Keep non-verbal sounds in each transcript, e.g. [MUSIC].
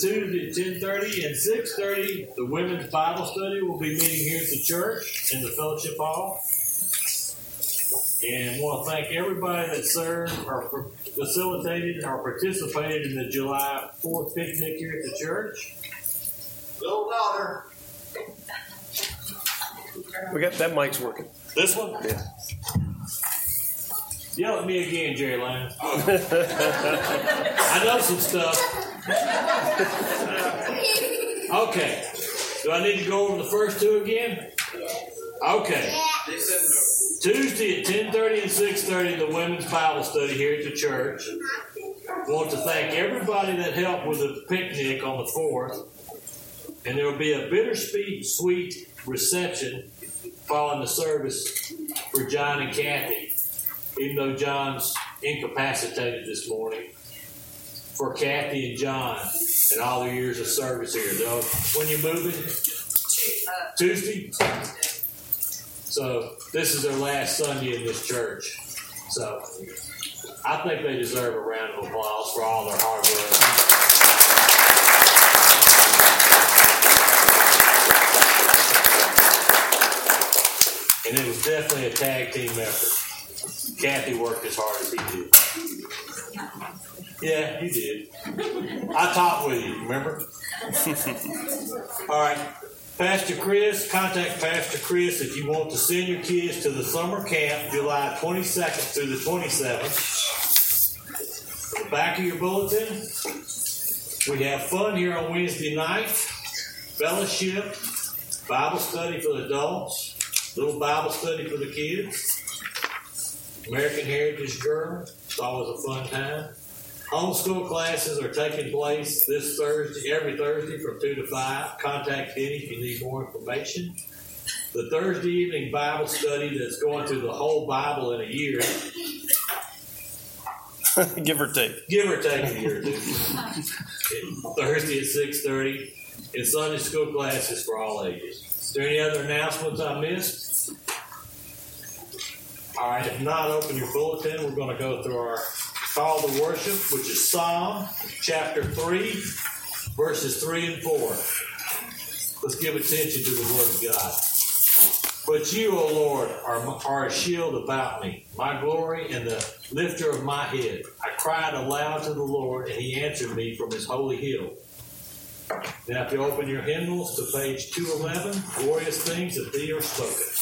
This Tuesday at 10:30 and 6:30, the women's Bible study will be meeting here at the church in the fellowship hall. And want to thank everybody that served or facilitated or participated in the July 4th picnic here at the church. Little daughter. We got that mic's working. This one? Yeah. Yell at me again, Jerry Lane. [LAUGHS] I know some stuff. Okay. Do I need to go over the first two again? Okay. Tuesday at 10:30 and 6:30, the women's Bible study here at the church. Want to thank everybody that helped with the picnic on the 4th. And there will be a bittersweet sweet reception following the service for John and Kathy, even though John's incapacitated this morning. For Kathy and John and all their years of service here. Though, when you moving? Tuesday? So this is their last Sunday in this church. So I think they deserve a round of applause for all their hard work. And it was definitely a tag team effort. Kathy worked as hard as he did. Yeah, you did. I talked with you, remember? All right. Pastor Chris, contact Pastor Chris if you want to send your kids to the summer camp July 22nd through the 27th. The back of your bulletin, we have fun here on Wednesday night, fellowship, Bible study for the adults, little Bible study for the kids, American Heritage Journal. It's always a fun time. Homeschool classes are taking place this Thursday, every Thursday from 2 to 5. Contact Denny if you need more information. The Thursday evening Bible study that's going through the whole Bible in a year, [LAUGHS] Give or take. give or take a year. Thursday at 6.30. And Sunday school classes for all ages. Is there any other announcements I missed? All right, if not, open your bulletin. We're going to go through our call to worship, which is Psalm chapter 3, verses 3 and 4. Let's give attention to the Word of God. But you, O Lord, are, are a shield about me, my glory and the lifter of my head. I cried aloud to the Lord, and he answered me from his holy hill. Now, if you open your hymnals to page 211, glorious things that thee are spoken.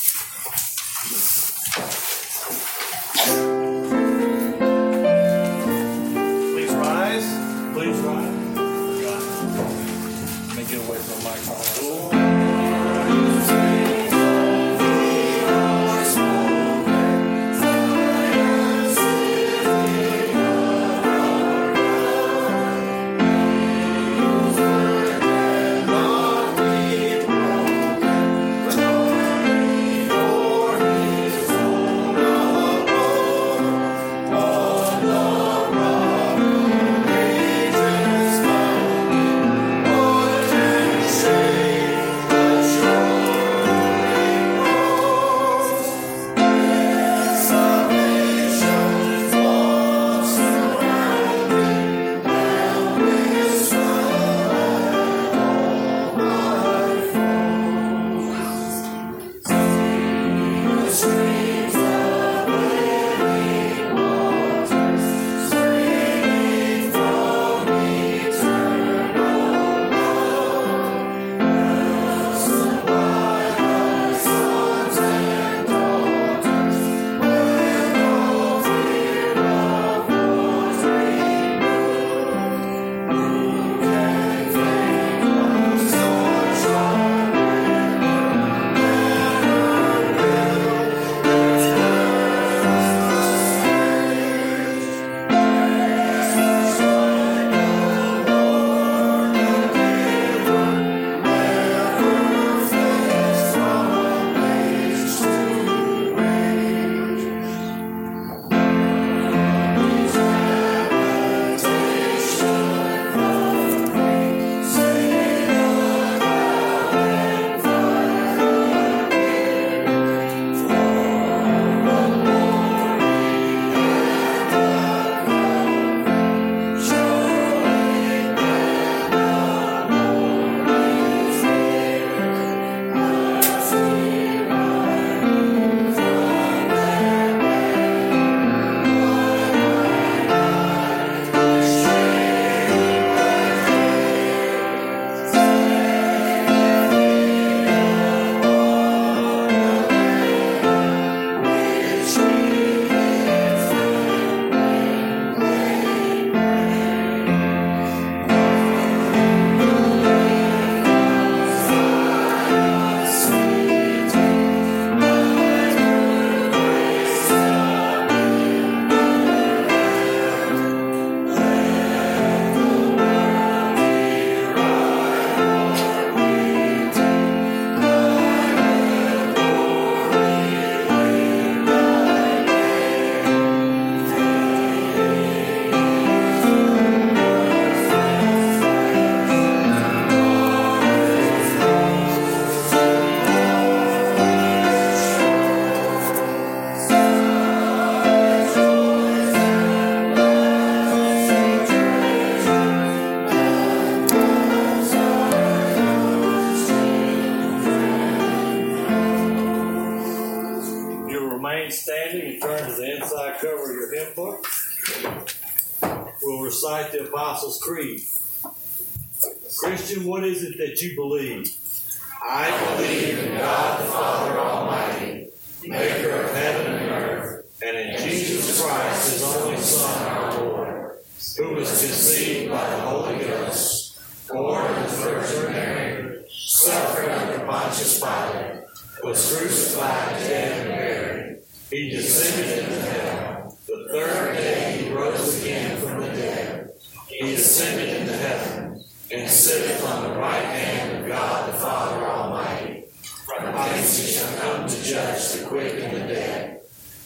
He descended into hell. The third day he rose again from the dead. He ascended into heaven and sitteth on the right hand of God the Father Almighty. From hence he shall come to judge the quick and the dead.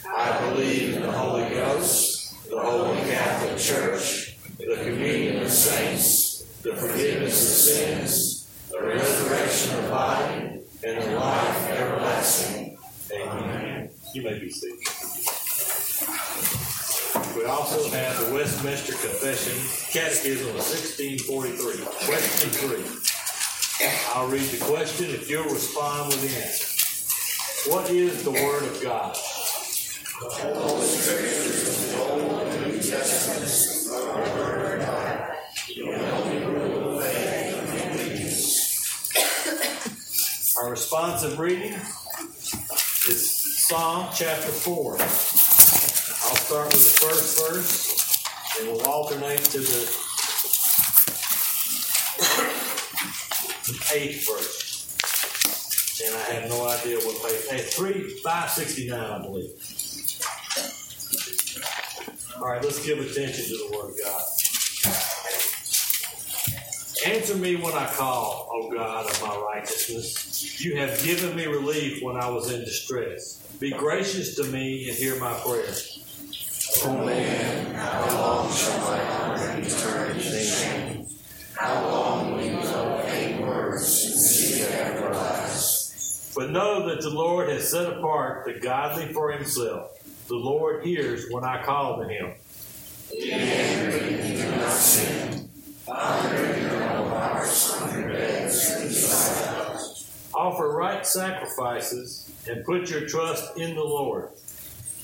I believe in the Holy Ghost, the Holy Catholic Church, the communion of saints, the forgiveness of sins, the resurrection of the body, and the life everlasting. Amen. You may be seated. We also have the Westminster Confession, Catechism of 1643. Question three. I'll read the question if you'll respond with the answer. What is the Word of God? Our responsive reading is Psalm chapter 4. I'll start with the first verse, and we'll alternate to the eighth verse. And I have no idea what page. Hey, three five sixty nine, I believe. All right, let's give attention to the Word of God. Answer me when I call, O God of my righteousness. You have given me relief when I was in distress. Be gracious to me and hear my prayer. O man, how long shall I honor be turned to shame? How long will you love vain words and seek everlast? But know that the Lord has set apart the godly for himself. The Lord hears when I call to him. Be angry and do not sin. In your own hearts on your beds and. Offer right sacrifices and put your trust in the Lord.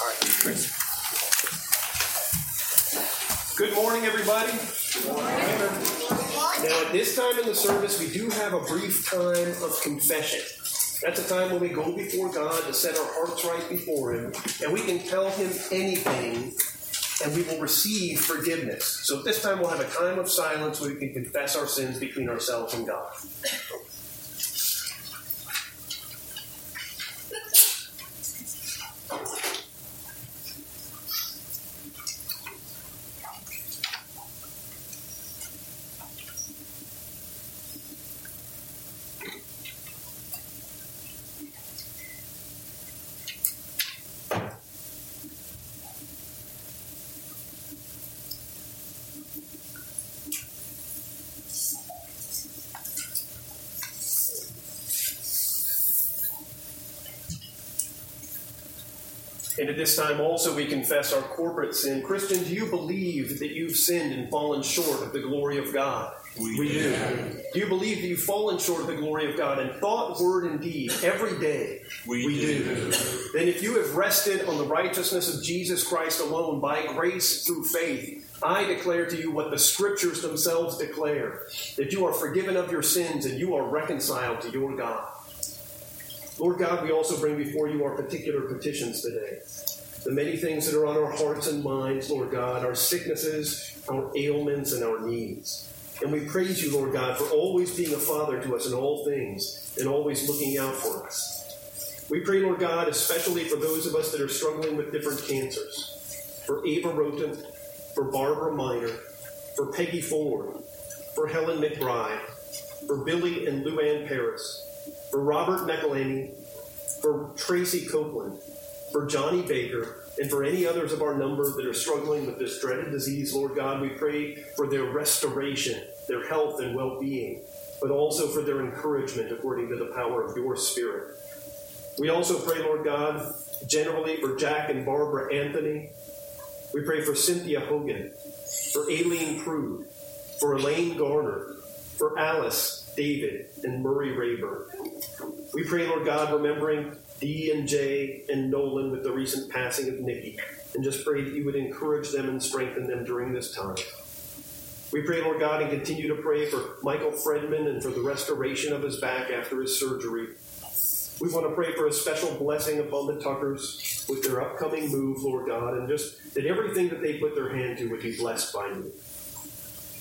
All right, Chris. Good morning, everybody. Now, at this time in the service, we do have a brief time of confession. That's a time when we go before God to set our hearts right before Him, and we can tell Him anything, and we will receive forgiveness. So at this time, we'll have a time of silence where we can confess our sins between ourselves and God. And at this time also we confess our corporate sin. Christian, do you believe that you've sinned and fallen short of the glory of God? We do. Do you believe that you've fallen short of the glory of God in thought, word, and deed every day? We do. Then if you have rested on the righteousness of Jesus Christ alone by grace through faith, I declare to you what the scriptures themselves declare that you are forgiven of your sins and you are reconciled to your God. Lord God, we also bring before you our particular petitions today. The many things that are on our hearts and minds, Lord God, our sicknesses, our ailments, and our needs. And we praise you, Lord God, for always being a father to us in all things and always looking out for us. We pray, Lord God, especially for those of us that are struggling with different cancers. For Ava Roten, for Barbara Miner, for Peggy Ford, for Helen McBride, for Billy and Luann Paris, for Robert McElhaney, for Tracy Copeland, for Johnny Baker, And for any others of our number that are struggling with this dreaded disease, Lord God, we pray for their restoration, their health and well being, but also for their encouragement according to the power of your Spirit. We also pray, Lord God, generally for Jack and Barbara Anthony. We pray for Cynthia Hogan, for Aileen Prude, for Elaine Garner, for Alice, David, and Murray Rayburn. We pray, Lord God, remembering Dee and Jay and Nolan with the recent passing of Nikki, and just pray that you would encourage them and strengthen them during this time. We pray, Lord God, and continue to pray for Michael Fredman and for the restoration of his back after his surgery. We want to pray for a special blessing upon the Tuckers with their upcoming move, Lord God, and just that everything that they put their hand to would be blessed by you.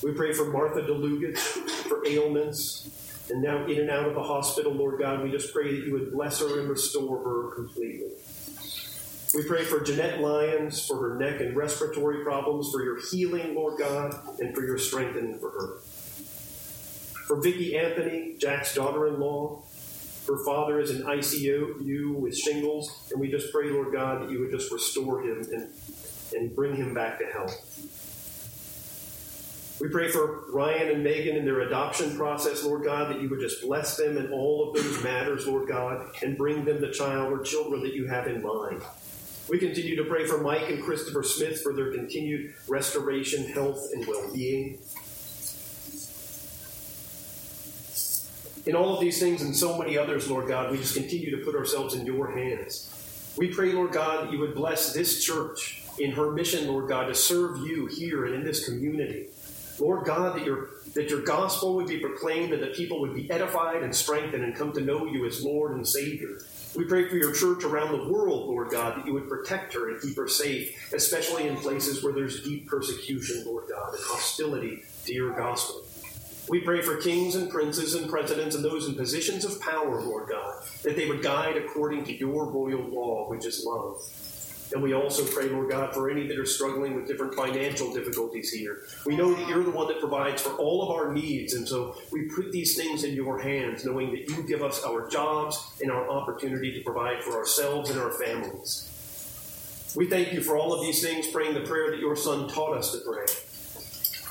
We pray for Martha DeLugas ailments and now in and out of the hospital, Lord God. We just pray that you would bless her and restore her completely. We pray for Jeanette Lyons for her neck and respiratory problems, for your healing, Lord God, and for your strengthening for her. For Vicki Anthony, Jack's daughter-in-law, her father is in ICU with shingles, and we just pray, Lord God, that you would just restore him and, and bring him back to health. We pray for Ryan and Megan in their adoption process, Lord God, that you would just bless them in all of those matters, Lord God, and bring them the child or children that you have in mind. We continue to pray for Mike and Christopher Smith for their continued restoration, health, and well being. In all of these things and so many others, Lord God, we just continue to put ourselves in your hands. We pray, Lord God, that you would bless this church in her mission, Lord God, to serve you here and in this community. Lord God, that your, that your gospel would be proclaimed and that people would be edified and strengthened and come to know you as Lord and Savior. We pray for your church around the world, Lord God, that you would protect her and keep her safe, especially in places where there's deep persecution, Lord God, and hostility to your gospel. We pray for kings and princes and presidents and those in positions of power, Lord God, that they would guide according to your royal law, which is love. And we also pray, Lord God, for any that are struggling with different financial difficulties here. We know that you're the one that provides for all of our needs, and so we put these things in your hands, knowing that you give us our jobs and our opportunity to provide for ourselves and our families. We thank you for all of these things, praying the prayer that your Son taught us to pray.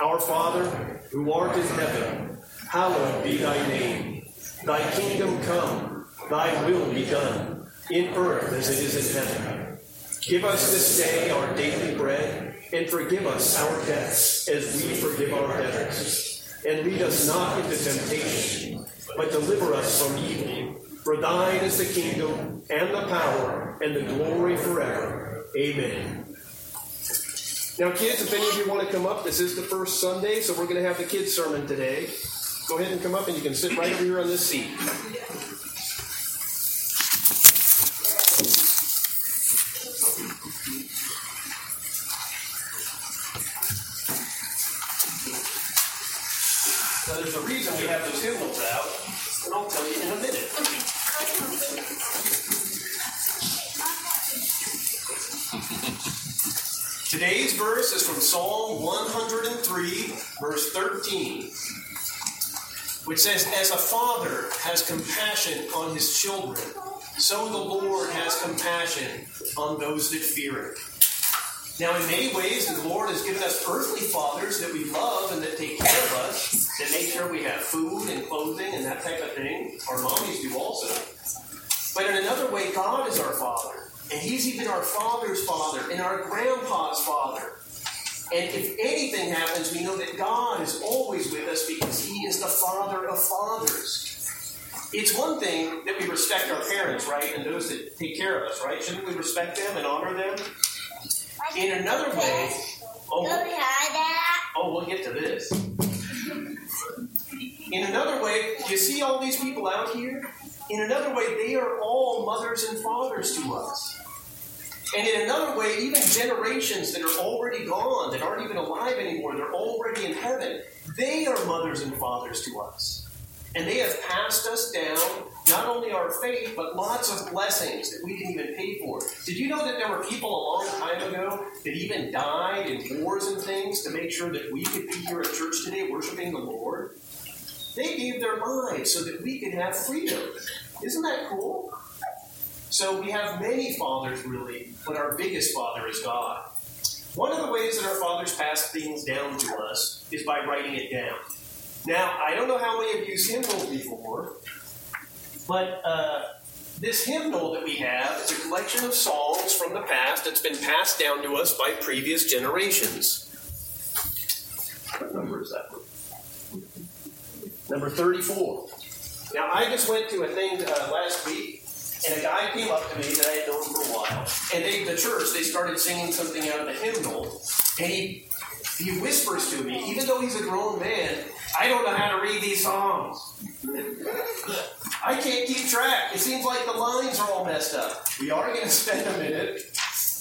Our Father, who art in heaven, hallowed be thy name. Thy kingdom come, thy will be done, in earth as it is in heaven. Give us this day our daily bread, and forgive us our debts as we forgive our debtors. And lead us not into temptation, but deliver us from evil. For thine is the kingdom, and the power, and the glory forever. Amen. Now, kids, if any of you want to come up, this is the first Sunday, so we're going to have the kids' sermon today. Go ahead and come up, and you can sit right over here on this seat. Psalm 103, verse 13, which says, As a father has compassion on his children, so the Lord has compassion on those that fear him. Now, in many ways, the Lord has given us earthly fathers that we love and that take care of us, that make sure we have food and clothing and that type of thing. Our mommies do also. But in another way, God is our father. And He's even our father's father and our grandpa's father. And if anything happens, we know that God is always with us because He is the Father of fathers. It's one thing that we respect our parents, right? And those that take care of us, right? Shouldn't we respect them and honor them? In another way, oh, oh, we'll get to this. In another way, you see all these people out here? In another way, they are all mothers and fathers to us. And in another way, even generations that are already gone, that aren't even alive anymore, they're already in heaven, they are mothers and fathers to us. And they have passed us down not only our faith, but lots of blessings that we can even pay for. Did you know that there were people a long time ago that even died in wars and things to make sure that we could be here at church today worshiping the Lord? They gave their lives so that we could have freedom. Isn't that cool? So we have many fathers, really, but our biggest father is God. One of the ways that our fathers pass things down to us is by writing it down. Now, I don't know how many of you used hymnals before, but uh, this hymnal that we have is a collection of songs from the past that's been passed down to us by previous generations. What number is that? Number 34. Now, I just went to a thing uh, last week, and a guy came up to me that I had known for a while, and they, the church, they started singing something out of the hymnal, and he, he whispers to me, even though he's a grown man, I don't know how to read these songs. [LAUGHS] I can't keep track. It seems like the lines are all messed up. We are going to spend a minute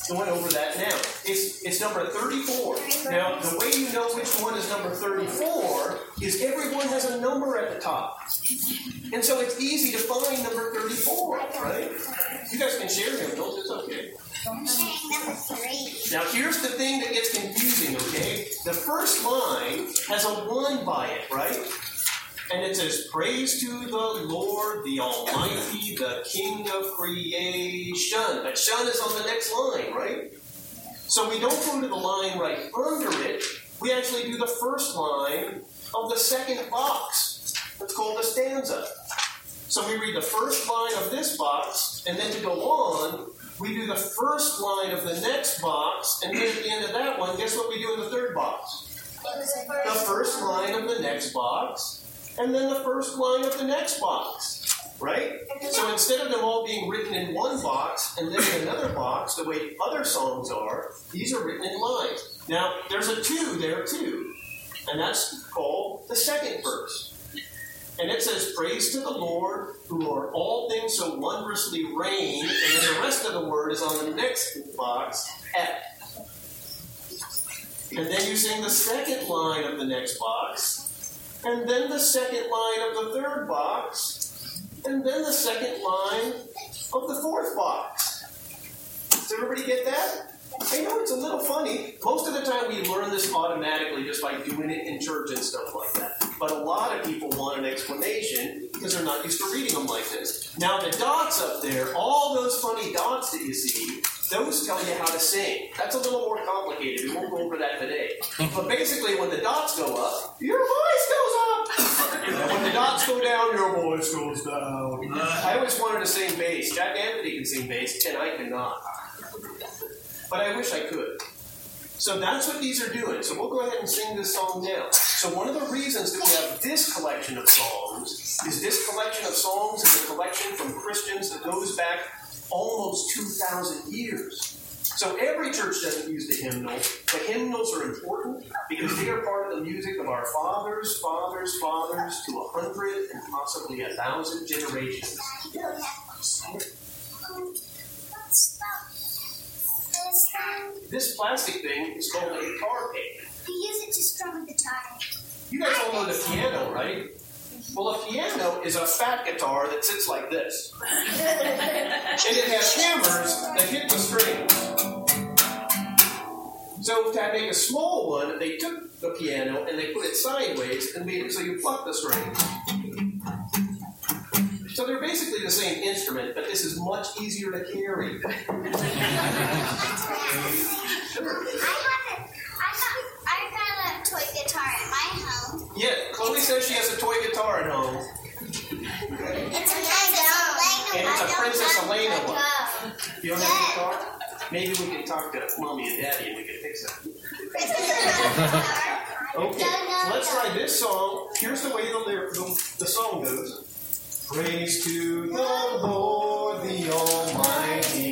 going over that now. It's, it's number 34. Now, the way you know which one is number 34 is everyone has a number at the top. And so it's easy to find number 34, right? You guys can share hymnals, it's okay. Now, here's the thing that gets confusing, okay? The first line has a 1 by it, right? And it says, Praise to the Lord, the Almighty, the King of creation. But shun is on the next line, right? So we don't go to the line right under it. We actually do the first line of the second box. It's called a stanza. So we read the first line of this box, and then to go on, we do the first line of the next box, and then at the end of that one, guess what we do in the third box? It was the The first line of the next box, and then the first line of the next box. Right? So instead of them all being written in one box and then in another box, the way other songs are, these are written in lines. Now, there's a two there too, and that's called the second verse. And it says, Praise to the Lord, who are all things so wondrously reign. And then the rest of the word is on the next box, F. And then you sing the second line of the next box, and then the second line of the third box, and then the second line of the fourth box. Does everybody get that? I know it's a little funny. Most of the time we learn this automatically just by doing it in church and stuff like that. But a lot of people want an explanation because they're not used to reading them like this. Now the dots up there, all those funny dots that you see, those tell you how to sing. That's a little more complicated. We won't go over that today. [LAUGHS] But basically, when the dots go up, your voice goes up. And when the dots go down, your voice goes down. I always wanted to sing bass. Jack Anthony can sing bass, and I cannot. But I wish I could. So that's what these are doing. So we'll go ahead and sing this song now. So one of the reasons that we have this collection of songs is this collection of songs is a collection from Christians that goes back almost 2,000 years. So every church doesn't use the hymnal, but hymnals are important because they are part of the music of our fathers, fathers, fathers to a hundred and possibly a thousand generations. This plastic thing is called a guitar pick. We use it to strum a guitar. You guys all know the piano, right? Well, a piano is a fat guitar that sits like this. and it has hammers that hit the strings. So to make a small one, they took the piano and they put it sideways and made it so you pluck the strings. So they're basically the same instrument, but this is much easier to carry. [LAUGHS] I have a, I got, I got a toy guitar at my home. Yeah, Chloe says she has a toy guitar at home. It's a Princess And it's a Princess Elena one. one. You don't have a guitar? Maybe we can talk to mommy and daddy and we can fix it. Okay, let's try this song. Here's the way the, lyric, the, the song goes. Praise to the Lord, the Almighty,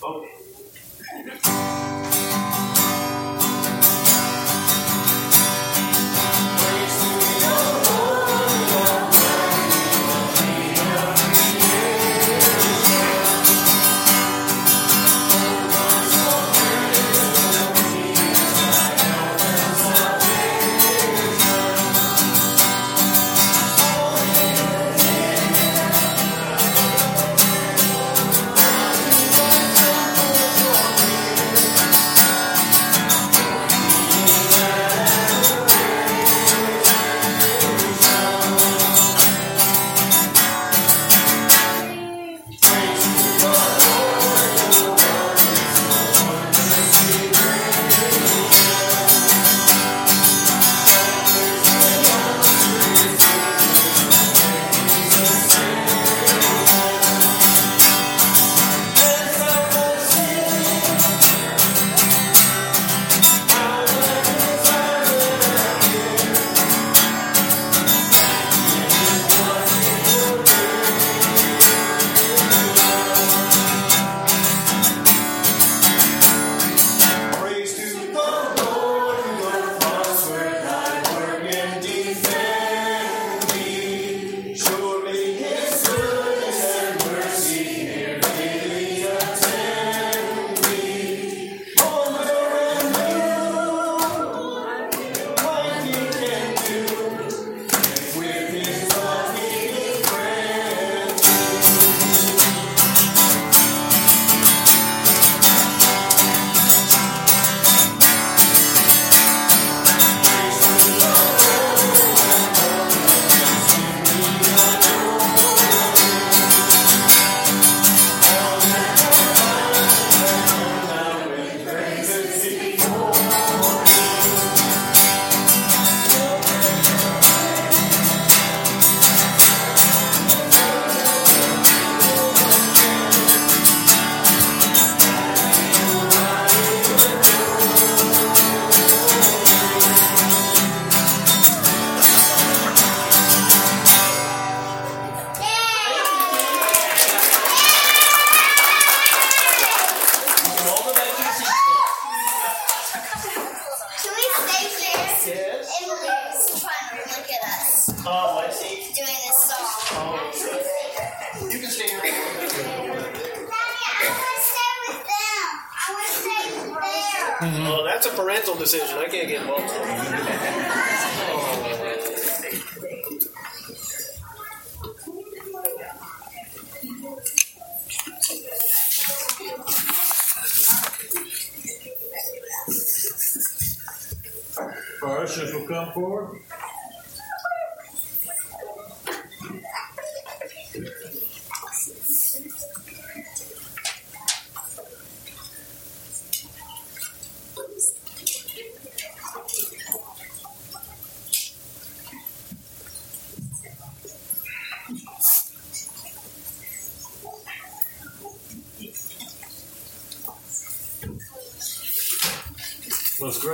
now.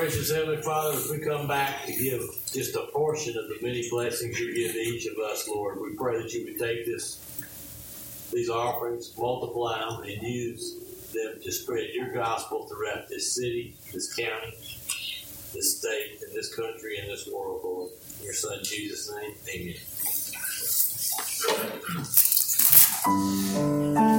Most gracious Heavenly Father, as we come back to give just a portion of the many blessings you give to each of us, Lord, we pray that you would take this, these offerings, multiply them, and use them to spread your gospel throughout this city, this county, this state, and this country, and this world, Lord. In your Son Jesus' name, amen.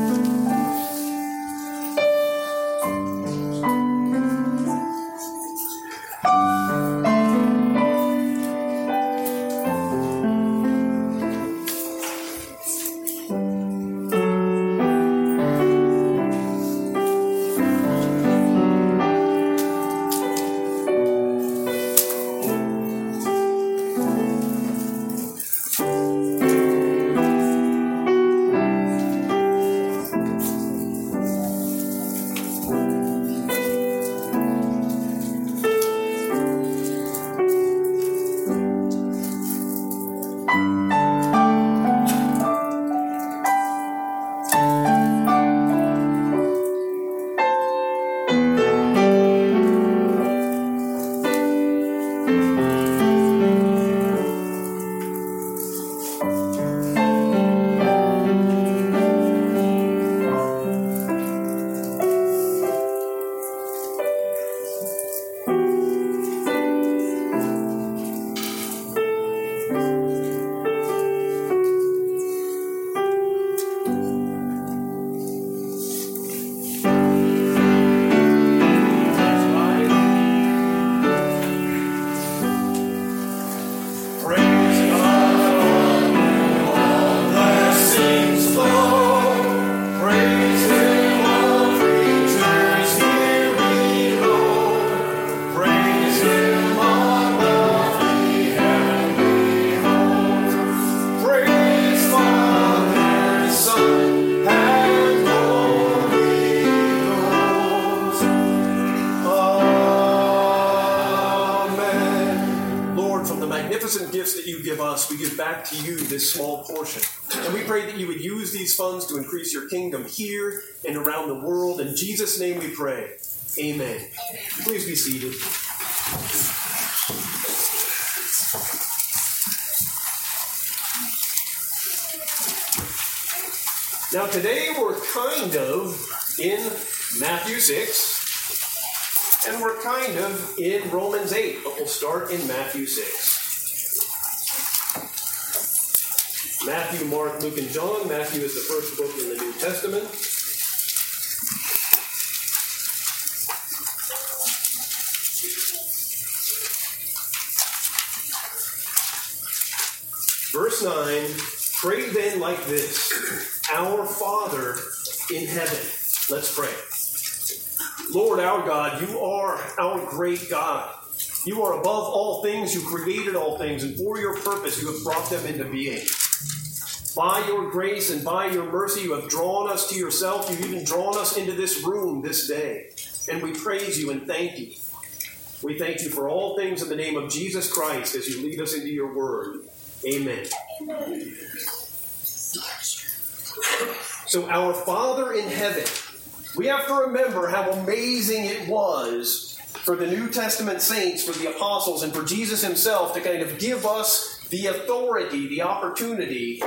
Us, we give back to you this small portion. And we pray that you would use these funds to increase your kingdom here and around the world. In Jesus' name we pray. Amen. Please be seated. Now, today we're kind of in Matthew 6, and we're kind of in Romans 8, but we'll start in Matthew 6. Matthew, Mark, Luke, and John. Matthew is the first book in the New Testament. Verse 9 Pray then like this Our Father in heaven. Let's pray. Lord our God, you are our great God. You are above all things. You created all things, and for your purpose, you have brought them into being. By your grace and by your mercy, you have drawn us to yourself. You've even drawn us into this room this day. And we praise you and thank you. We thank you for all things in the name of Jesus Christ as you lead us into your word. Amen. So, our Father in heaven, we have to remember how amazing it was for the New Testament saints, for the apostles, and for Jesus himself to kind of give us the authority, the opportunity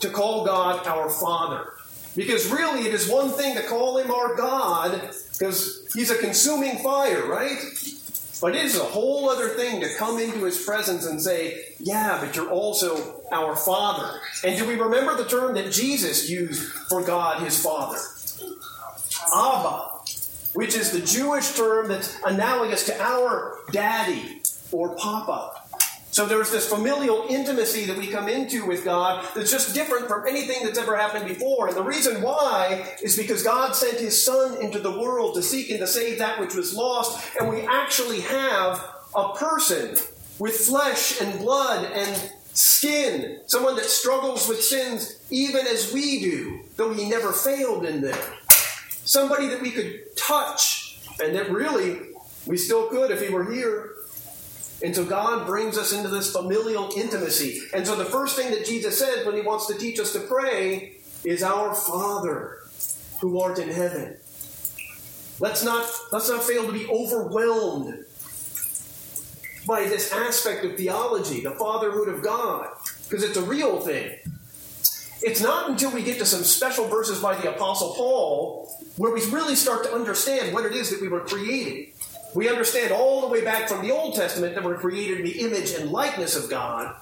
to call God our Father. Because really, it is one thing to call him our God, because he's a consuming fire, right? But it is a whole other thing to come into his presence and say, Yeah, but you're also our Father. And do we remember the term that Jesus used for God his Father? Abba. which is the Jewish term that's analogous to our daddy or papa. So there's this familial intimacy that we come into with God that's just different from anything that's ever happened before. And the reason why is because God sent his son into the world to seek and to save that which was lost. And we actually have a person with flesh and blood and skin, someone that struggles with sins even as we do, though he never failed in them. Somebody that we could touch, and that really we still could if he were here. And so God brings us into this familial intimacy. And so the first thing that Jesus says when he wants to teach us to pray is our Father who art in heaven. Let's not, let's not fail to be overwhelmed by this aspect of theology, the fatherhood of God, because it's a real thing. It's not until we get to some special verses by the Apostle Paul where we really start to understand what it is that we were created. We understand all the way back from the Old Testament that we're created in the image and likeness of God.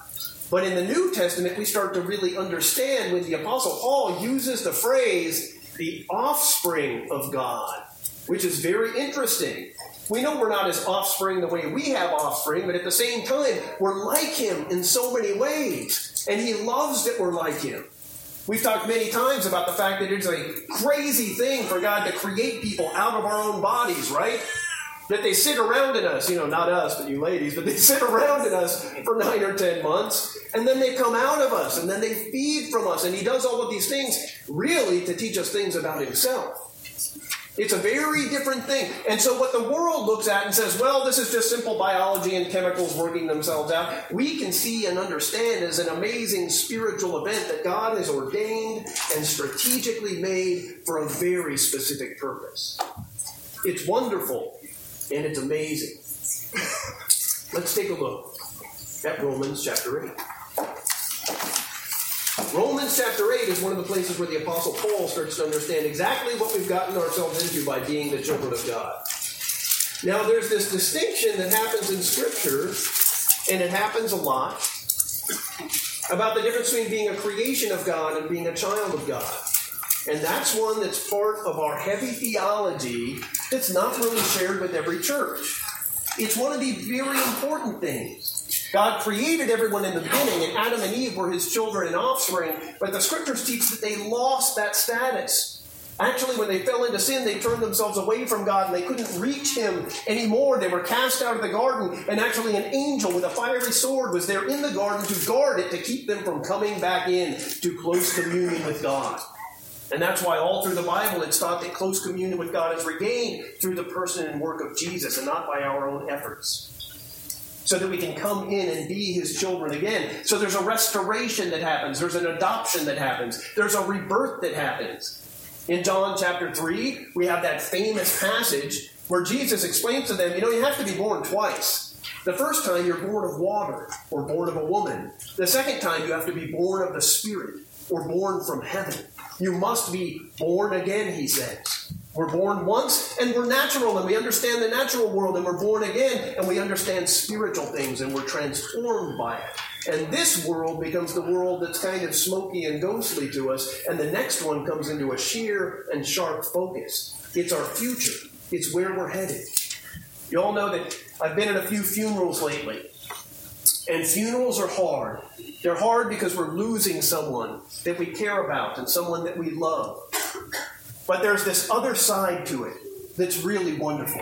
But in the New Testament, we start to really understand when the Apostle Paul uses the phrase the offspring of God, which is very interesting. We know we're not his offspring the way we have offspring, but at the same time, we're like him in so many ways. And he loves that we're like him. We've talked many times about the fact that it's a crazy thing for God to create people out of our own bodies, right? That they sit around in us, you know, not us, but you ladies, but they [LAUGHS] sit around in us for nine or ten months, and then they come out of us, and then they feed from us, and he does all of these things really to teach us things about himself. It's a very different thing. And so, what the world looks at and says, well, this is just simple biology and chemicals working themselves out, we can see and understand as an amazing spiritual event that God has ordained and strategically made for a very specific purpose. It's wonderful and it's amazing. Let's take a look at Romans chapter 8. Romans chapter 8 is one of the places where the Apostle Paul starts to understand exactly what we've gotten ourselves into by being the children of God. Now, there's this distinction that happens in Scripture, and it happens a lot, about the difference between being a creation of God and being a child of God. And that's one that's part of our heavy theology that's not really shared with every church. It's one of the very important things. God created everyone in the beginning, and Adam and Eve were his children and offspring, but the scriptures teach that they lost that status. Actually, when they fell into sin, they turned themselves away from God and they couldn't reach Him anymore. They were cast out of the garden, and actually, an angel with a fiery sword was there in the garden to guard it to keep them from coming back in to close communion with God. And that's why all through the Bible it's taught that close communion with God is regained through the person and work of Jesus and not by our own efforts. So that we can come in and be his children again. So there's a restoration that happens, there's an adoption that happens, there's a rebirth that happens. In John chapter 3, we have that famous passage where Jesus explains to them, you know, you have to be born twice. The first time you're born of water or born of a woman. The second time you have to be born of the Spirit or born from heaven. You must be born again, he says. We're born once and we're natural and we understand the natural world and we're born again and we understand spiritual things and we're transformed by it. And this world becomes the world that's kind of smoky and ghostly to us, and the next one comes into a sheer and sharp focus. It's our future, it's where we're headed. You all know that I've been at a few funerals lately, and funerals are hard. They're hard because we're losing someone that we care about and someone that we love. But there's this other side to it that's really wonderful.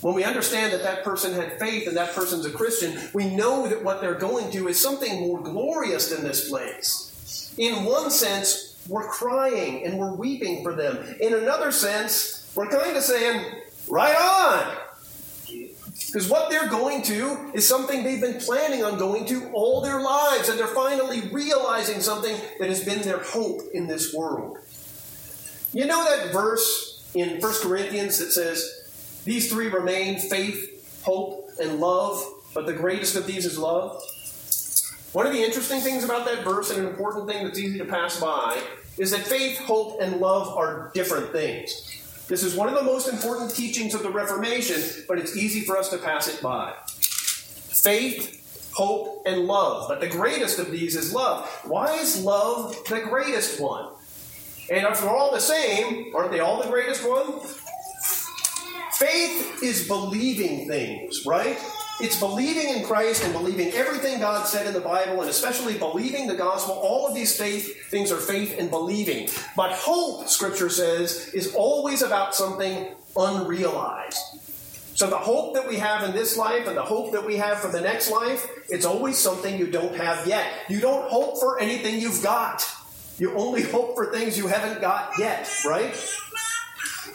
When we understand that that person had faith and that person's a Christian, we know that what they're going to is something more glorious than this place. In one sense, we're crying and we're weeping for them. In another sense, we're kind of saying, right on. Because what they're going to is something they've been planning on going to all their lives, and they're finally realizing something that has been their hope in this world. You know that verse in 1 Corinthians that says, these three remain faith, hope, and love, but the greatest of these is love. One of the interesting things about that verse, and an important thing that's easy to pass by, is that faith, hope, and love are different things. This is one of the most important teachings of the Reformation, but it's easy for us to pass it by. Faith, hope, and love. But the greatest of these is love. Why is love the greatest one? And if they're all the same, aren't they all the greatest one? Faith is believing things, right? It's believing in Christ and believing everything God said in the Bible, and especially believing the gospel. All of these faith things are faith and believing. But hope, Scripture says, is always about something unrealized. So the hope that we have in this life and the hope that we have for the next life, it's always something you don't have yet. You don't hope for anything you've got. You only hope for things you haven't got yet, right?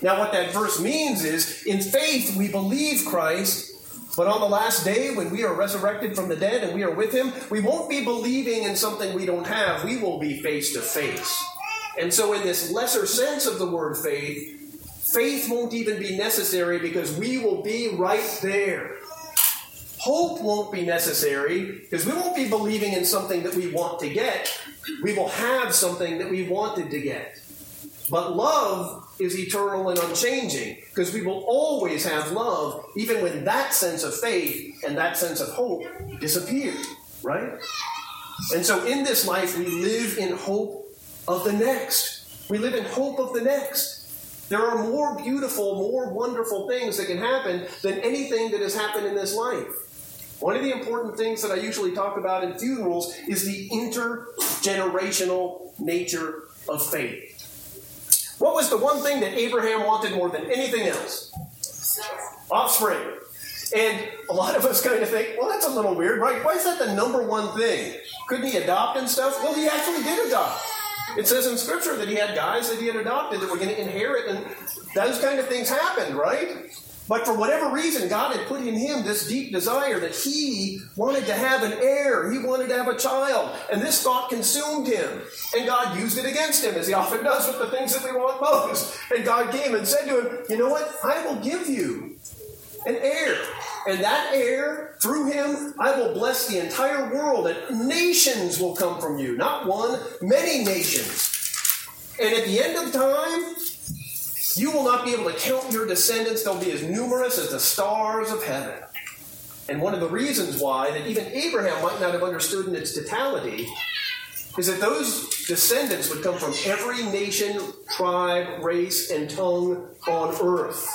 Now, what that verse means is in faith, we believe Christ, but on the last day, when we are resurrected from the dead and we are with Him, we won't be believing in something we don't have. We will be face to face. And so, in this lesser sense of the word faith, faith won't even be necessary because we will be right there. Hope won't be necessary because we won't be believing in something that we want to get. We will have something that we wanted to get. But love is eternal and unchanging because we will always have love, even when that sense of faith and that sense of hope disappear, right? And so in this life, we live in hope of the next. We live in hope of the next. There are more beautiful, more wonderful things that can happen than anything that has happened in this life. One of the important things that I usually talk about in funerals is the intergenerational nature of faith. What was the one thing that Abraham wanted more than anything else? Offspring. And a lot of us kind of think, well, that's a little weird, right? Why is that the number one thing? Couldn't he adopt and stuff? Well, he actually did adopt. It says in Scripture that he had guys that he had adopted that were going to inherit, and those kind of things happened, right? But for whatever reason, God had put in him this deep desire that he wanted to have an heir. He wanted to have a child. And this thought consumed him. And God used it against him, as he often does with the things that we want most. And God came and said to him, You know what? I will give you an heir. And that heir, through him, I will bless the entire world, and nations will come from you. Not one, many nations. And at the end of time, you will not be able to count your descendants. They'll be as numerous as the stars of heaven. And one of the reasons why that even Abraham might not have understood in its totality is that those descendants would come from every nation, tribe, race, and tongue on earth.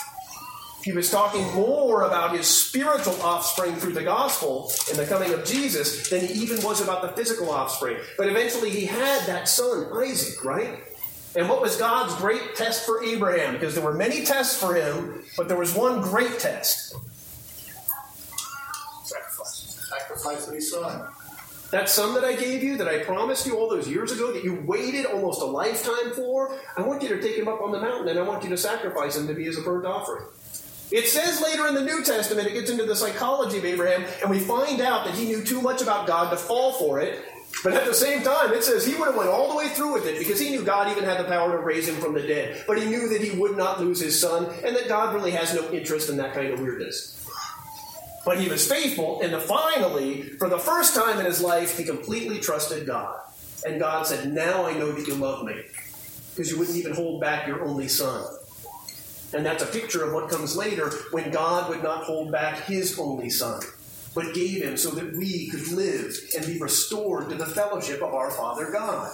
He was talking more about his spiritual offspring through the gospel and the coming of Jesus than he even was about the physical offspring. But eventually he had that son, Isaac, right? And what was God's great test for Abraham? Because there were many tests for him, but there was one great test. Sacrifice. Sacrifice of his son. That son that I gave you, that I promised you all those years ago, that you waited almost a lifetime for, I want you to take him up on the mountain and I want you to sacrifice him to be as a burnt offering. It says later in the New Testament, it gets into the psychology of Abraham, and we find out that he knew too much about God to fall for it, but at the same time, it says he would have went all the way through with it because he knew God even had the power to raise him from the dead. But he knew that he would not lose his son and that God really has no interest in that kind of weirdness. But he was faithful, and finally, for the first time in his life, he completely trusted God. And God said, Now I know that you love me because you wouldn't even hold back your only son. And that's a picture of what comes later when God would not hold back his only son but gave him so that we could live and be restored to the fellowship of our Father God.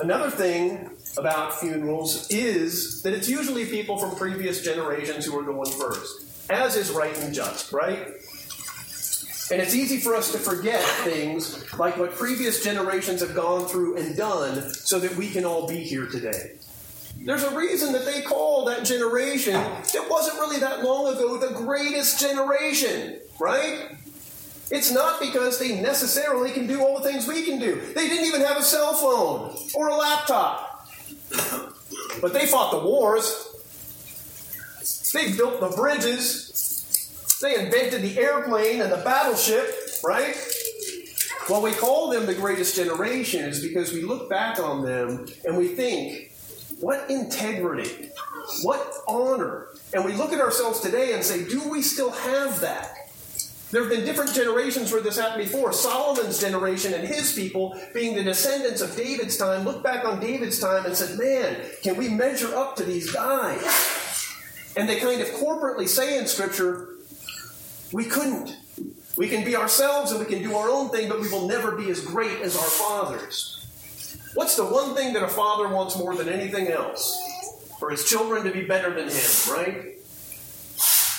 Another thing about funerals is that it's usually people from previous generations who are going first, as is right and just, right? And it's easy for us to forget things like what previous generations have gone through and done so that we can all be here today. There's a reason that they call that generation that wasn't really that long ago the greatest generation, right? It's not because they necessarily can do all the things we can do. They didn't even have a cell phone or a laptop. But they fought the wars. They built the bridges. They invented the airplane and the battleship, right? Well, we call them the greatest generation is because we look back on them and we think, what integrity, what honor. And we look at ourselves today and say, do we still have that? There have been different generations where this happened before. Solomon's generation and his people, being the descendants of David's time, looked back on David's time and said, Man, can we measure up to these guys? And they kind of corporately say in Scripture, We couldn't. We can be ourselves and we can do our own thing, but we will never be as great as our fathers. What's the one thing that a father wants more than anything else? For his children to be better than him, right?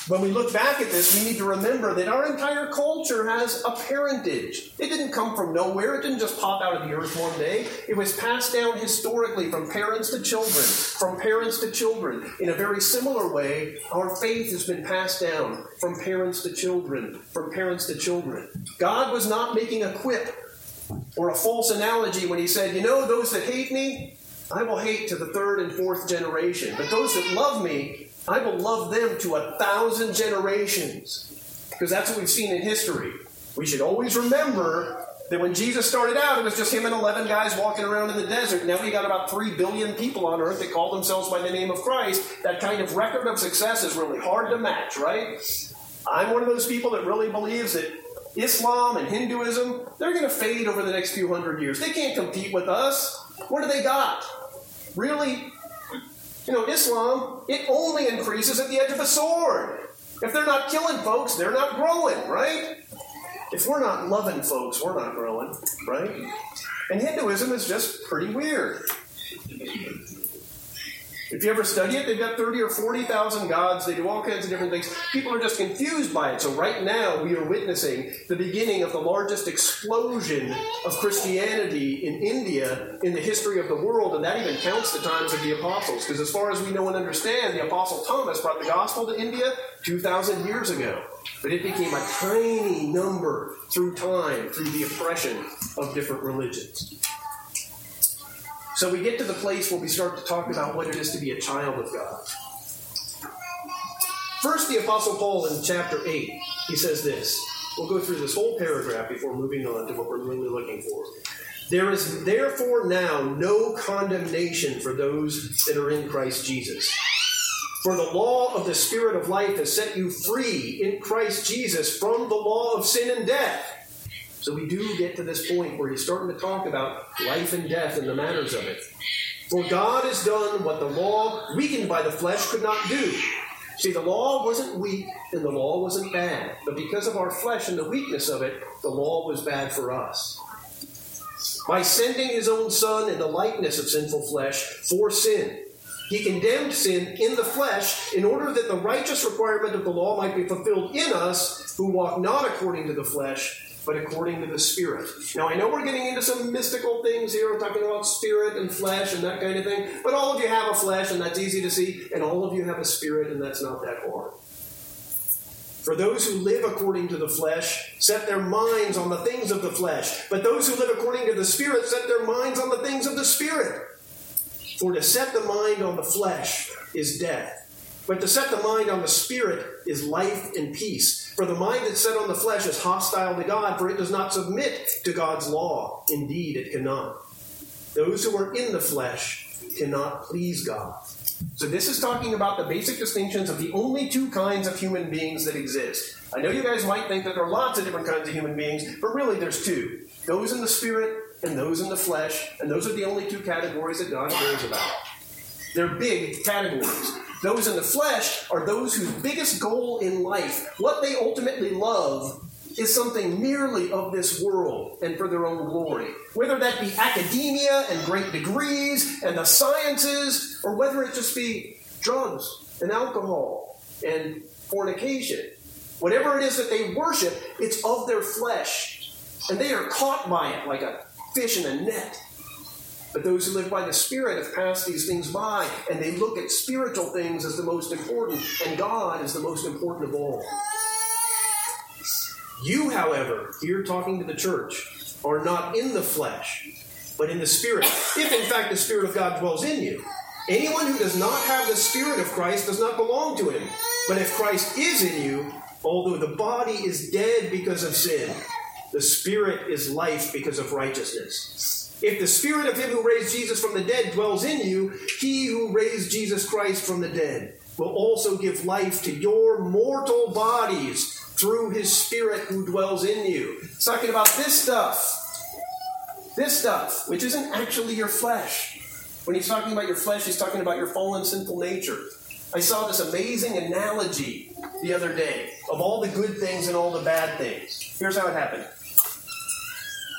when we look back at this, we need to remember that our entire culture has a parentage. It didn't come from nowhere, it didn't just pop out of the earth one day. It was passed down historically from parents to children, from parents to children. In a very similar way, our faith has been passed down from parents to children, from parents to children. God was not making a quip or a false analogy when he said, You know, those that hate me, I will hate to the third and fourth generation. But those that love me, I will love them to a thousand generations. Because that's what we've seen in history. We should always remember that when Jesus started out, it was just him and 11 guys walking around in the desert. Now we got about 3 billion people on earth that call themselves by the name of Christ. That kind of record of success is really hard to match, right? I'm one of those people that really believes that Islam and Hinduism, they're going to fade over the next few hundred years. They can't compete with us. What do they got? Really you know, Islam, it only increases at the edge of a sword. If they're not killing folks, they're not growing, right? If we're not loving folks, we're not growing, right? And Hinduism is just pretty weird. If you ever study it, they've got 30 or 40,000 gods. They do all kinds of different things. People are just confused by it. So, right now, we are witnessing the beginning of the largest explosion of Christianity in India in the history of the world. And that even counts the times of the apostles. Because, as far as we know and understand, the apostle Thomas brought the gospel to India 2,000 years ago. But it became a tiny number through time, through the oppression of different religions. So we get to the place where we start to talk about what it is to be a child of God. First, the Apostle Paul in chapter 8, he says this. We'll go through this whole paragraph before moving on to what we're really looking for. There is therefore now no condemnation for those that are in Christ Jesus. For the law of the Spirit of life has set you free in Christ Jesus from the law of sin and death. So we do get to this point where he's starting to talk about life and death and the matters of it. For God has done what the law, weakened by the flesh, could not do. See, the law wasn't weak and the law wasn't bad, but because of our flesh and the weakness of it, the law was bad for us. By sending his own Son in the likeness of sinful flesh for sin, he condemned sin in the flesh in order that the righteous requirement of the law might be fulfilled in us who walk not according to the flesh, but according to the Spirit. Now, I know we're getting into some mystical things here, we're talking about spirit and flesh and that kind of thing, but all of you have a flesh, and that's easy to see, and all of you have a spirit, and that's not that hard. For those who live according to the flesh set their minds on the things of the flesh, but those who live according to the Spirit set their minds on the things of the Spirit. For to set the mind on the flesh is death but to set the mind on the Spirit is life and peace. For the mind that's set on the flesh is hostile to God, for it does not submit to God's law. Indeed, it cannot. Those who are in the flesh cannot please God. So, this is talking about the basic distinctions of the only two kinds of human beings that exist. I know you guys might think that there are lots of different kinds of human beings, but really there's two those in the spirit and those in the flesh, and those are the only two categories that God cares about. They're big categories. Those in the flesh are those whose biggest goal in life, what they ultimately love, is something merely of this world and for their own glory. Whether that be academia and great degrees and the sciences, or whether it just be drugs and alcohol and fornication. Whatever it is that they worship, it's of their flesh. And they are caught by it like a fish in a net. But those who live by the Spirit have passed these things by, and they look at spiritual things as the most important, and God is the most important of all. You, however, here talking to the church, are not in the flesh, but in the Spirit, if in fact the Spirit of God dwells in you. Anyone who does not have the Spirit of Christ does not belong to him. But if Christ is in you, although the body is dead because of sin, the Spirit is life because of righteousness. If the spirit of him who raised Jesus from the dead dwells in you, he who raised Jesus Christ from the dead will also give life to your mortal bodies through his spirit who dwells in you. It's talking about this stuff. This stuff, which isn't actually your flesh. When he's talking about your flesh, he's talking about your fallen sinful nature. I saw this amazing analogy the other day of all the good things and all the bad things. Here's how it happened.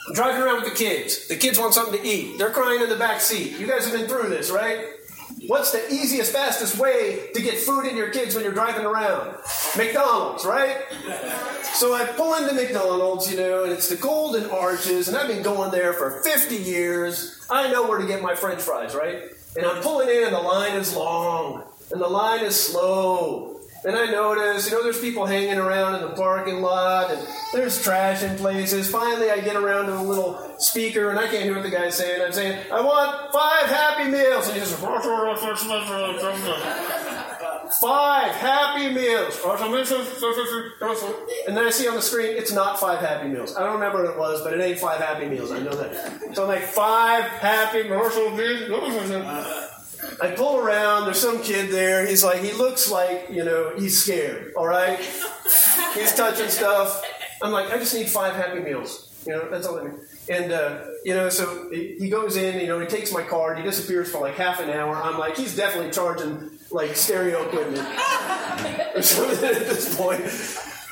I'm driving around with the kids. The kids want something to eat. They're crying in the back seat. You guys have been through this, right? What's the easiest, fastest way to get food in your kids when you're driving around? McDonald's, right? So I pull into McDonald's, you know, and it's the Golden Arches, and I've been going there for 50 years. I know where to get my french fries, right? And I'm pulling in, and the line is long, and the line is slow. And I notice, you know, there's people hanging around in the parking lot, and there's trash in places. Finally, I get around to the little speaker, and I can't hear what the guy's saying. I'm saying, I want five Happy Meals. And he just, five Happy Meals. And then I see on the screen, it's not five Happy Meals. I don't remember what it was, but it ain't five Happy Meals. I know that. So I'm like, five Happy Meals. I pull around, there's some kid there. He's like, he looks like, you know, he's scared, all right? He's touching stuff. I'm like, I just need five Happy Meals. You know, that's all I need. And, uh, you know, so he goes in, you know, he takes my card, he disappears for like half an hour. I'm like, he's definitely charging like stereo equipment [LAUGHS] or something [LAUGHS] at this point.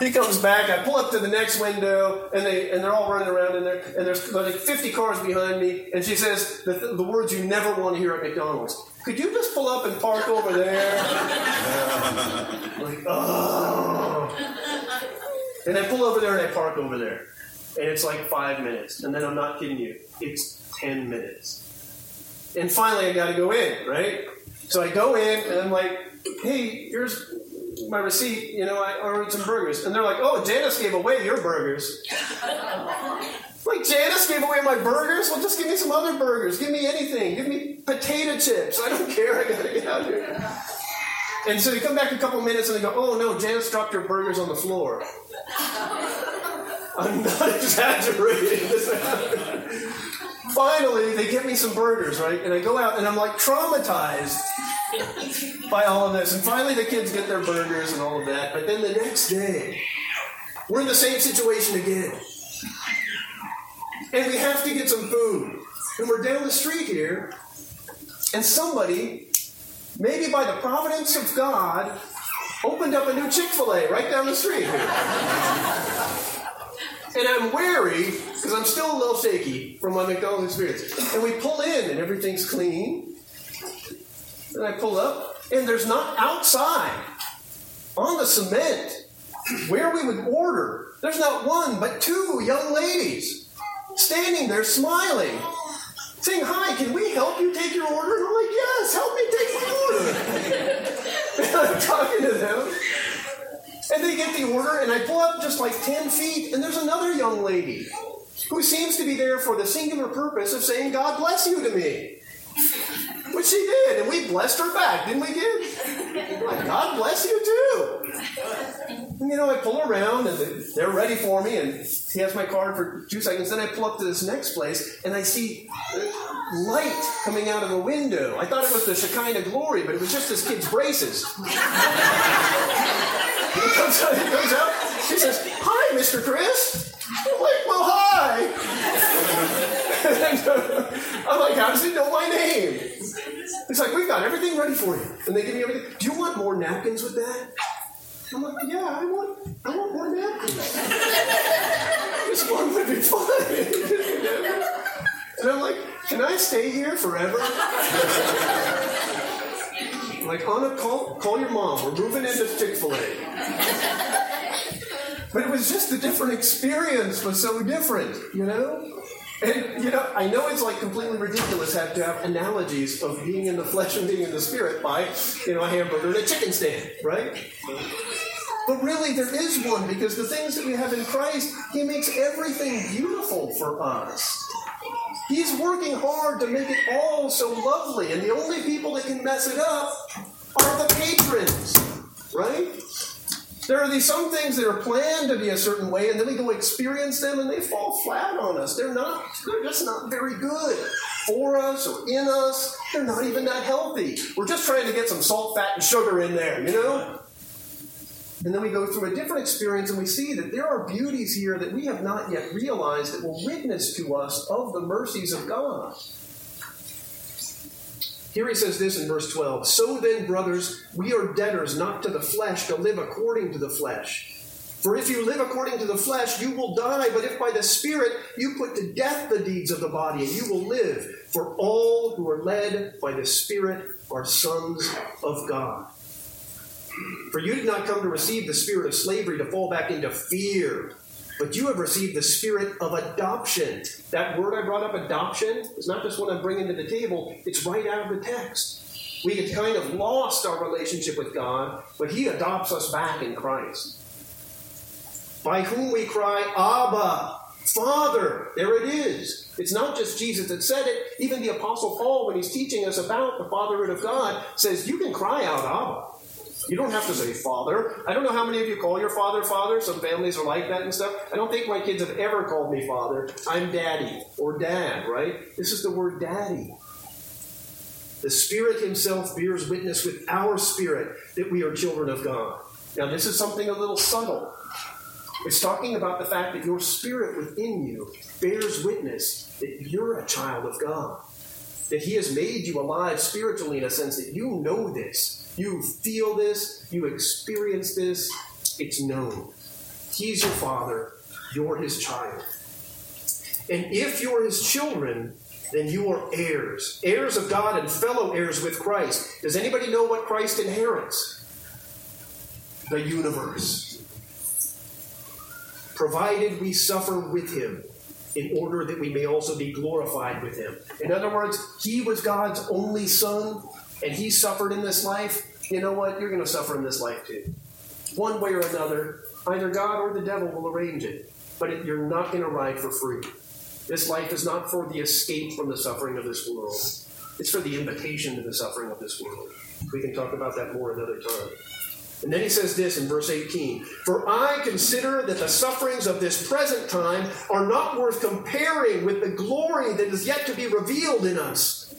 He comes back. I pull up to the next window, and they and they're all running around in there. And there's like 50 cars behind me. And she says the, the words you never want to hear at McDonald's. Could you just pull up and park over there? like, oh. And I pull over there and I park over there. And it's like five minutes. And then I'm not kidding you, it's 10 minutes. And finally, I got to go in, right? So I go in and I'm like, hey, here's my receipt. You know, I ordered some burgers. And they're like, oh, Janice gave away your burgers. Like, Janice gave away my burgers? Well, just give me some other burgers. Give me anything. Give me potato chips. I don't care. I gotta get out here. And so they come back a couple minutes and they go, oh no, Janice dropped her burgers on the floor. I'm not [LAUGHS] exaggerating. Finally, they get me some burgers, right? And I go out and I'm like traumatized by all of this. And finally, the kids get their burgers and all of that. But then the next day, we're in the same situation again and we have to get some food. And we're down the street here, and somebody, maybe by the providence of God, opened up a new Chick fil A right down the street here. and I'm wary because I'm still a little shaky from my McDonald's experience. And we pull in, and everything's clean. And I pull up, and there's not outside on the cement where we would order. There's not one, but two young ladies standing there smiling, saying, Hi, can we help you take your order? And I'm like, Yes, help me take my order. [LAUGHS] and I'm talking to them. And they get the order, and I pull up just like 10 feet, and there's another young lady who seems to be there for the singular purpose of saying, God bless you to me. Which she did, and we blessed her back, didn't we, kid? God bless you too. And, you know, I pull around, and they're ready for me, and he has my card for two seconds. Then I pull up to this next place, and I see light coming out of a window. I thought it was the Shekinah glory, but it was just this kid's braces. [LAUGHS] he comes out, he comes out, he says, Hi, Mr. Chris. I'm like, well, hi. [LAUGHS] Uh, I'm like, how does he know my name? He's like, we've got everything ready for you. And they give me everything. Do you want more napkins with that? I'm like, yeah, I want, I want more napkins. [LAUGHS] this one would be fine. and I'm like, can I stay here forever? Like, Anna, call, call your mom. We're moving into Chick fil A. But it was just a different experience, was so different, you know? And, you know, I know it's like completely ridiculous have to have analogies of being in the flesh and being in the spirit by, you know, a hamburger and a chicken stand, right? But really, there is one because the things that we have in Christ, He makes everything beautiful for us. He's working hard to make it all so lovely, and the only people that can mess it up are the patrons, right? There are these some things that are planned to be a certain way, and then we go experience them and they fall flat on us. They're not, they're just not very good for us or in us. They're not even that healthy. We're just trying to get some salt, fat, and sugar in there, you know? And then we go through a different experience and we see that there are beauties here that we have not yet realized that will witness to us of the mercies of God. Here he says this in verse 12 So then, brothers, we are debtors not to the flesh to live according to the flesh. For if you live according to the flesh, you will die. But if by the Spirit you put to death the deeds of the body, and you will live. For all who are led by the Spirit are sons of God. For you did not come to receive the spirit of slavery to fall back into fear, but you have received the spirit of adoption. That word I brought up, adoption, is not just what I'm bringing to the table, it's right out of the text. We had kind of lost our relationship with God, but He adopts us back in Christ. By whom we cry, Abba, Father. There it is. It's not just Jesus that said it. Even the Apostle Paul, when he's teaching us about the fatherhood of God, says you can cry out, Abba. You don't have to say father. I don't know how many of you call your father father. Some families are like that and stuff. I don't think my kids have ever called me father. I'm daddy or dad, right? This is the word daddy. The Spirit Himself bears witness with our spirit that we are children of God. Now, this is something a little subtle. It's talking about the fact that your spirit within you bears witness that you're a child of God. That He has made you alive spiritually in a sense that you know this. You feel this, you experience this, it's known. He's your Father, you're His child. And if you're His children, then you are heirs, heirs of God and fellow heirs with Christ. Does anybody know what Christ inherits? The universe. Provided we suffer with him in order that we may also be glorified with him. In other words, he was God's only son and he suffered in this life. You know what? You're going to suffer in this life too. One way or another, either God or the devil will arrange it, but you're not going to ride for free. This life is not for the escape from the suffering of this world. It's for the invitation to the suffering of this world. We can talk about that more another time. And then he says this in verse 18 For I consider that the sufferings of this present time are not worth comparing with the glory that is yet to be revealed in us.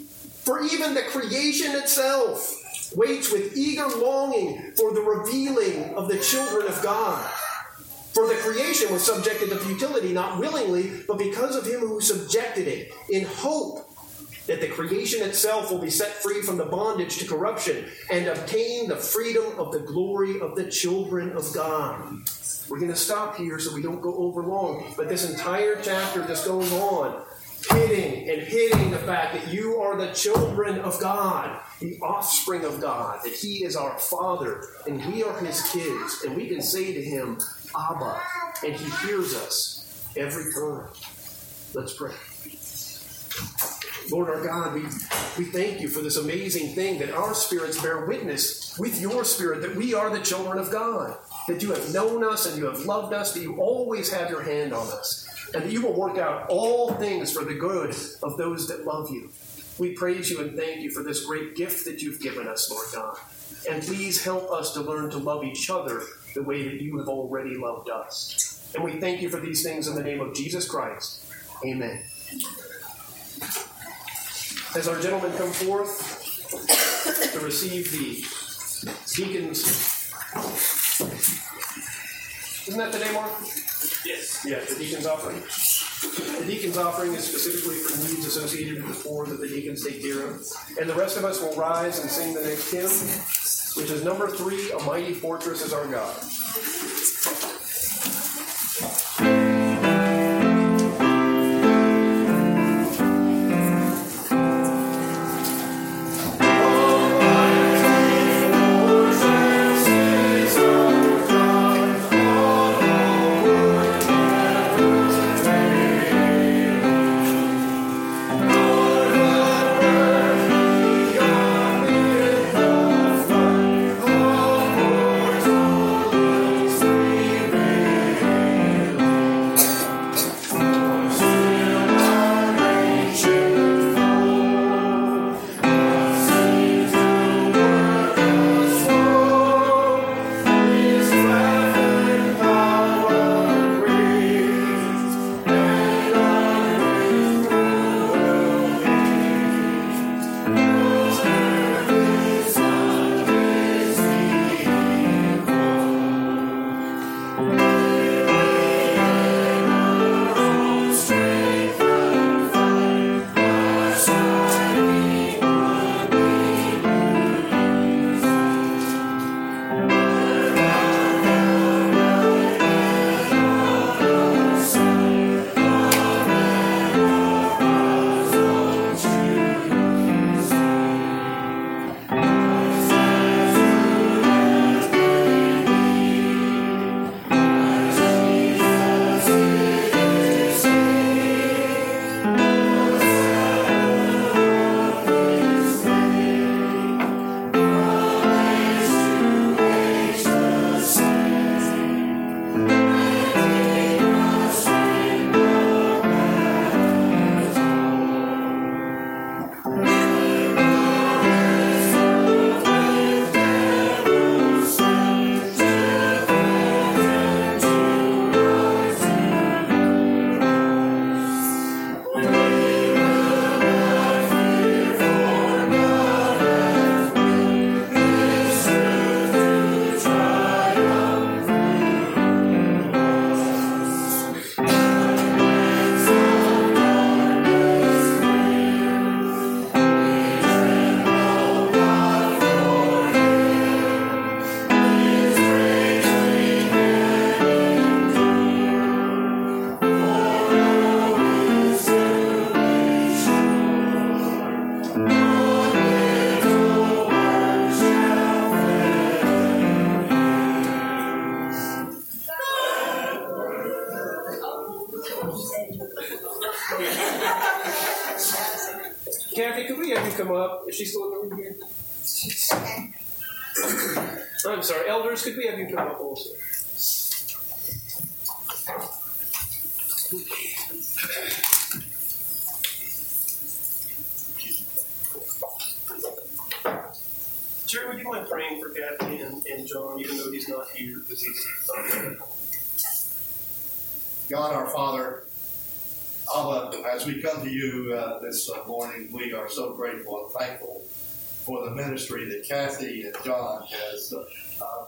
For even the creation itself waits with eager longing for the revealing of the children of God. For the creation was subjected to futility, not willingly, but because of him who subjected it, in hope that the creation itself will be set free from the bondage to corruption and obtain the freedom of the glory of the children of God. We're going to stop here so we don't go over long, but this entire chapter just goes on, hitting and hitting the fact that you are the children of God, the offspring of God, that He is our Father, and we are His kids, and we can say to Him, Abba, and He hears us every time. Let's pray. Lord our God, we, we thank you for this amazing thing that our spirits bear witness with your spirit that we are the children of God, that you have known us and you have loved us, that you always have your hand on us, and that you will work out all things for the good of those that love you. We praise you and thank you for this great gift that you've given us, Lord God. And please help us to learn to love each other the way that you have already loved us. And we thank you for these things in the name of Jesus Christ. Amen. As our gentlemen come forth to receive the deacons. Isn't that the day, Mark? Yeah, the deacon's offering. The deacon's offering is specifically for needs associated with the poor that the deacons take care of. And the rest of us will rise and sing the next hymn, which is number three A Mighty Fortress is Our God. God our Father, Abba, as we come to you uh, this uh, morning, we are so grateful and thankful for the ministry that Kathy and John has uh,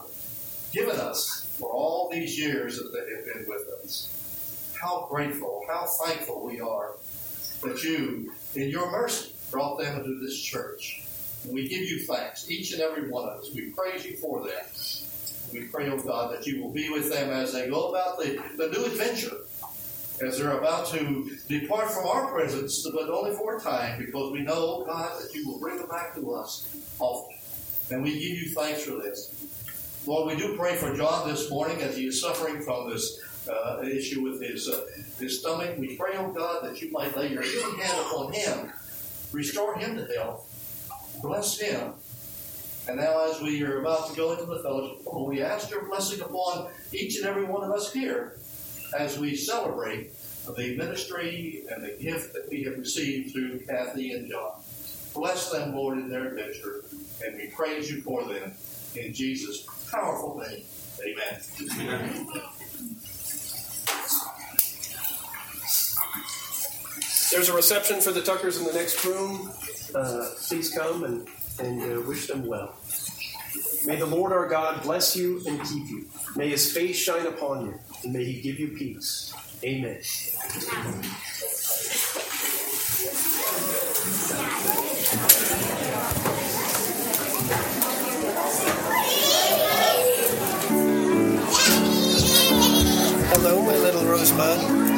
given us for all these years that they have been with us. How grateful, how thankful we are that you, in your mercy, brought them into this church. And we give you thanks, each and every one of us. We praise you for them. We pray, oh God, that you will be with them as they go about the, the new adventure, as they're about to depart from our presence, but only for a time, because we know, oh God, that you will bring them back to us often. And we give you thanks for this. Lord, we do pray for John this morning as he is suffering from this uh, issue with his, uh, his stomach. We pray, oh God, that you might lay your healing hand upon him, restore him to health, bless him. And now, as we are about to go into the fellowship, we ask your blessing upon each and every one of us here as we celebrate the ministry and the gift that we have received through Kathy and John. Bless them, Lord, in their adventure, and we praise you for them in Jesus' powerful name. Amen. There's a reception for the Tuckers in the next room. Uh, please come and, and uh, wish them well. May the Lord our God bless you and keep you. May his face shine upon you, and may he give you peace. Amen. Hello, my little rosebud.